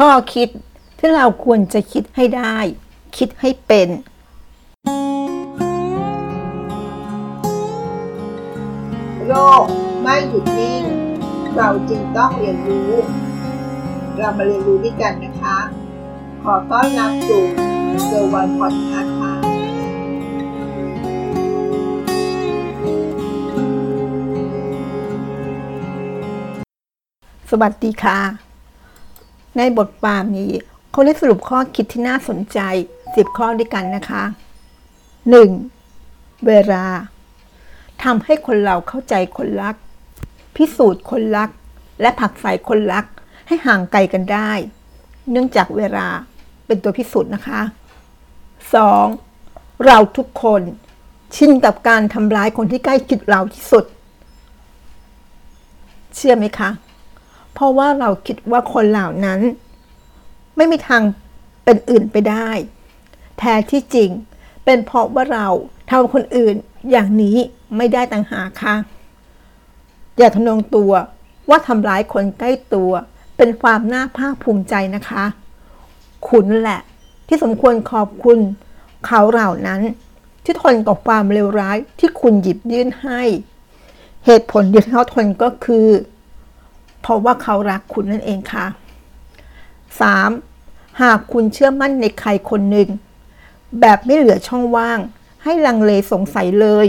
ข้อคิดที่เราควรจะคิดให้ได้ คิดให้เป็น โลกไม่หยุดนิ่ง เราจึงต้องเรียนรู้ เรามาเรียนรู้ด้วยกันนะคะ ขอต้อนรับสู่เซอร์วันพอดคาส์ค่ะสวัสดีค่ะ ในบทความนี้เขาได้สรุปข้อคิดที่น่าสนใจ 10 ข้อด้วยกันนะคะ 1. เวลาทำให้คนเราเข้าใจคนรัก พิสูจน์คนรัก และผักใส่คนรัก ให้ห่างไกลกันได้ เนื่องจากเวลาเป็นตัวพิสูจน์นะคะ 2. เราทุกคนชินกับการทำร้ายคนที่ใกล้ชิดเราที่สุด เชื่อไหมคะ เพราะว่าเราคิดว่าคนเหล่านั้น ไม่มีทางเป็นอื่นไปได้ แท้ที่จริง เป็นเพราะว่าเราทำคนอื่นอย่างนี้ไม่ได้ต่างหากค่ะอย่าทนงตัวว่าทำร้ายคนใกล้ตัว เป็นความน่าภาคภูมิใจนะคะ คุณแหละ ที่สมควรขอบคุณ เขาเหล่านั้น ที่ทนกับความเลวร้ายที่คุณหยิบยื่นให้ เหตุผลที่เขาทนก็คือ เพราะว่าเขารักคุณนั่นเองค่ะ 3. หากคุณเชื่อมั่นในใครคนหนึ่ง แบบไม่เหลือช่องว่าง ให้ลังเลสงสัยเลย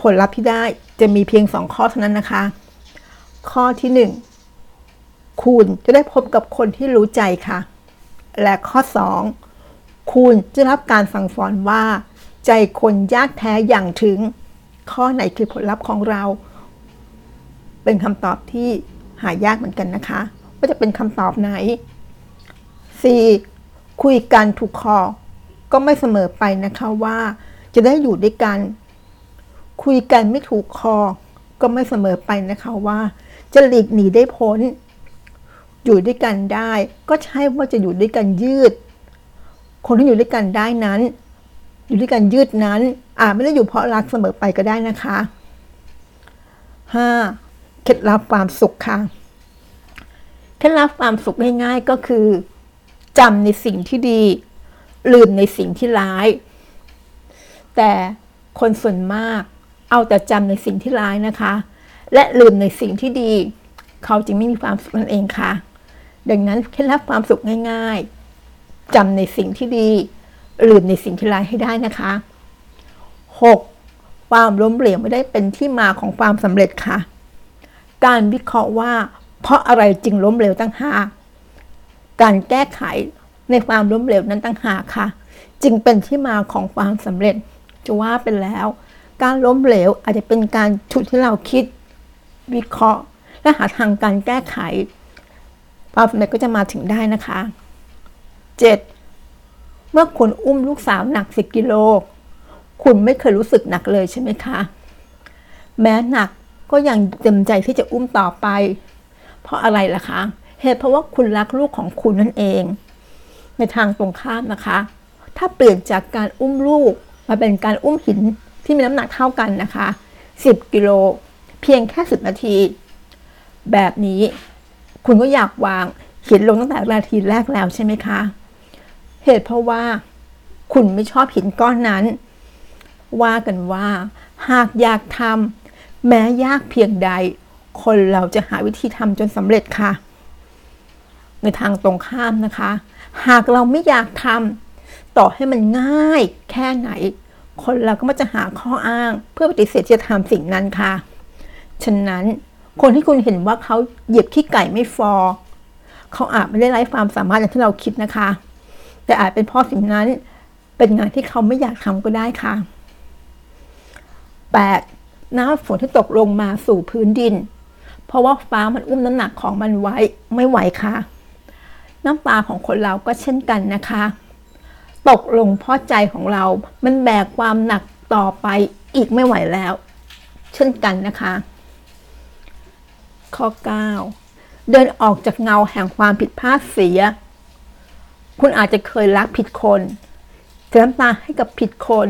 ผลลัพธ์ที่ได้จะมีเพียงสองข้อเท่านั้นนะคะ ข้อที่หนึ่งคุณจะได้พบกับคนที่รู้ใจค่ะ และข้อสองคุณจะรับการสั่งสอนว่า ใจคนยากแท้อย่างถึง ข้อไหนคือผลลัพธ์ของเรา เป็นคำตอบที่ หายากเหมือนกันนะคะ ว่าจะเป็นคำตอบไหน 4. คุยกันถูกคอ ก็ไม่เสมอไปนะคะว่าจะได้อยู่ด้วยกัน คุยกันไม่ถูกคอ ก็ไม่เสมอไปนะคะว่า จะหลีกหนีได้พ้น อยู่ด้วยกันได้ ก็ใช่ว่าจะอยู่ด้วยกันยืด คนที่อยู่ด้วยกันได้นั้น อยู่ด้วยกันยืดนั้นอาจไม่ได้อยู่เพราะรักเสมอไปก็ได้นะคะ 5. เคล็ดลับความสุขค่ะ เคล็ดลับความสุขง่ายๆก็คือจำในสิ่งที่ดี ลืมในสิ่งที่ร้าย แต่คนส่วนมากเอาแต่จำในสิ่งที่ร้ายนะคะ และลืมในสิ่งที่ดี เขาจึงไม่มีความสุขนั่นเองค่ะ ดังนั้นเคล็ดลับความสุขง่าย ๆจำในสิ่งที่ดี ลืมในสิ่งที่ร้ายให้ได้นะคะ 6. ความล้มเหลวไม่ได้เป็นที่มาของความสำเร็จค่ะ การวิเคราะห์ว่า เพราะอะไรจึงล้มเหลวตั้งหากการแก้ไขในความล้มเหลวนั้นตั้งหากค่ะ จึงเป็นที่มาของความสำเร็จจะว่าเป็นแล้ว การล้มเหลวอาจจะเป็นการชุดที่เราคิดวิเคราะห์ และหาทางการแก้ไขความสำเร็จก็จะมาถึงได้นะคะ 7. เมื่อคุณอุ้มลูกสาวหนัก 10 กิโล คุณไม่เคยรู้สึกหนักเลยใช่ไหมคะ แม้หนัก ก็ยังเต็มใจที่จะอุ้มต่อไป เพราะอะไรล่ะคะ เหตุเพราะว่าคุณรักลูกของคุณนั่นเอง ในทางตรงข้ามนะคะ ถ้าเปลี่ยนจากการอุ้มลูกมาเป็นการอุ้มหินที่มีน้ำหนักเท่ากันนะคะ 10 กิโล เพียงแค่ 10 นาที แบบนี้คุณก็อยากวางหินลงตั้งแต่นาทีแรกแล้วใช่ไหมคะ เหตุเพราะว่า คุณไม่ชอบหินก้อนนั้น ว่ากันว่า หากอยากทำ แม้ยากเพียงใด คนเราจะหาวิธีทำจนสำเร็จค่ะ ในทางตรงข้ามนะคะ หากเราไม่อยากทำต่อให้มันง่ายแค่ไหน คนเราก็มักจะหาข้ออ้าง เพื่อปฏิเสธจะทำสิ่งนั้นค่ะ ฉะนั้นคนที่คุณเห็นว่าเขาเหยียบขี้ไก่ไม่ฟอ เขาอาจไม่ได้ไร้ความสามารถอย่างที่เราคิดนะคะ แต่อาจเป็นเพราะสิ่งนั้นเป็นงานที่เขาไม่อยากทำก็ได้ค่ะ 8. น้ำฝนที่ตกลงมาสู่พื้นดิน เพราะว่าฟ้ามันอุ้มน้ำหนักของมันไว้ไม่ไหวค่ะ น้ำตาของคนเราก็เช่นกันนะคะ ตกลงเพราะใจของเรา มันแบกความหนักต่อไปอีกไม่ไหวแล้ว เช่นกันนะคะ ข้อ 9 เดินออกจากเงาแห่งความผิดพลาดเสีย คุณอาจจะเคยรักผิดคนเสียน้ำตาให้กับผิดคน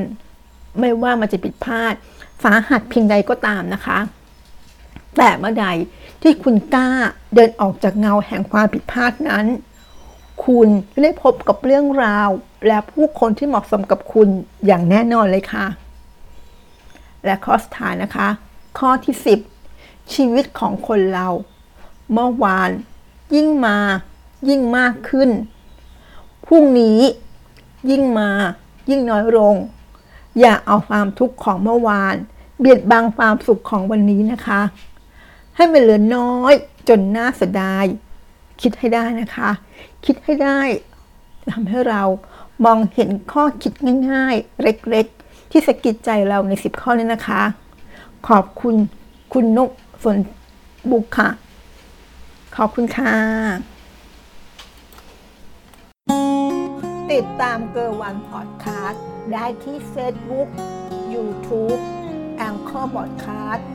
ไม่ว่ามันจะผิดพลาดสาหัสเพียงใดก็ตามนะคะ แต่เมื่อใดที่คุณกล้าเดินออกจากเงาแห่งความผิดพลาดนั้น คุณจะได้พบกับเรื่องราว และผู้คนที่เหมาะสมกับคุณอย่างแน่นอนเลยค่ะ และข้อสุดท้ายนะคะ ข้อที่ 10 ชีวิตของคนเรา เมื่อวาน ยิ่งมา ยิ่งมากขึ้นพรุ่งนี้ยิ่งมายิ่งน้อยลง อย่าเอาความทุกข์ของเมื่อวาน เบียดบังความสุขของวันนี้นะคะ ให้มันเหลือน้อยจนน่าเสียดาย คิดให้ได้นะคะ คิดให้ได้ทำให้เรามองเห็นข้อคิดง่าย ๆ เล็กๆ ที่สะกิดใจเราในสิบข้อนี้นะคะ ขอบคุณคุณนกสนบุกค่ะ ขอบคุณค่ะ ติดตามเกอร์วันพอดคาสต์ ได้ที่เฟซบุ๊ก YouTube แองเกอร์บอดคาสต์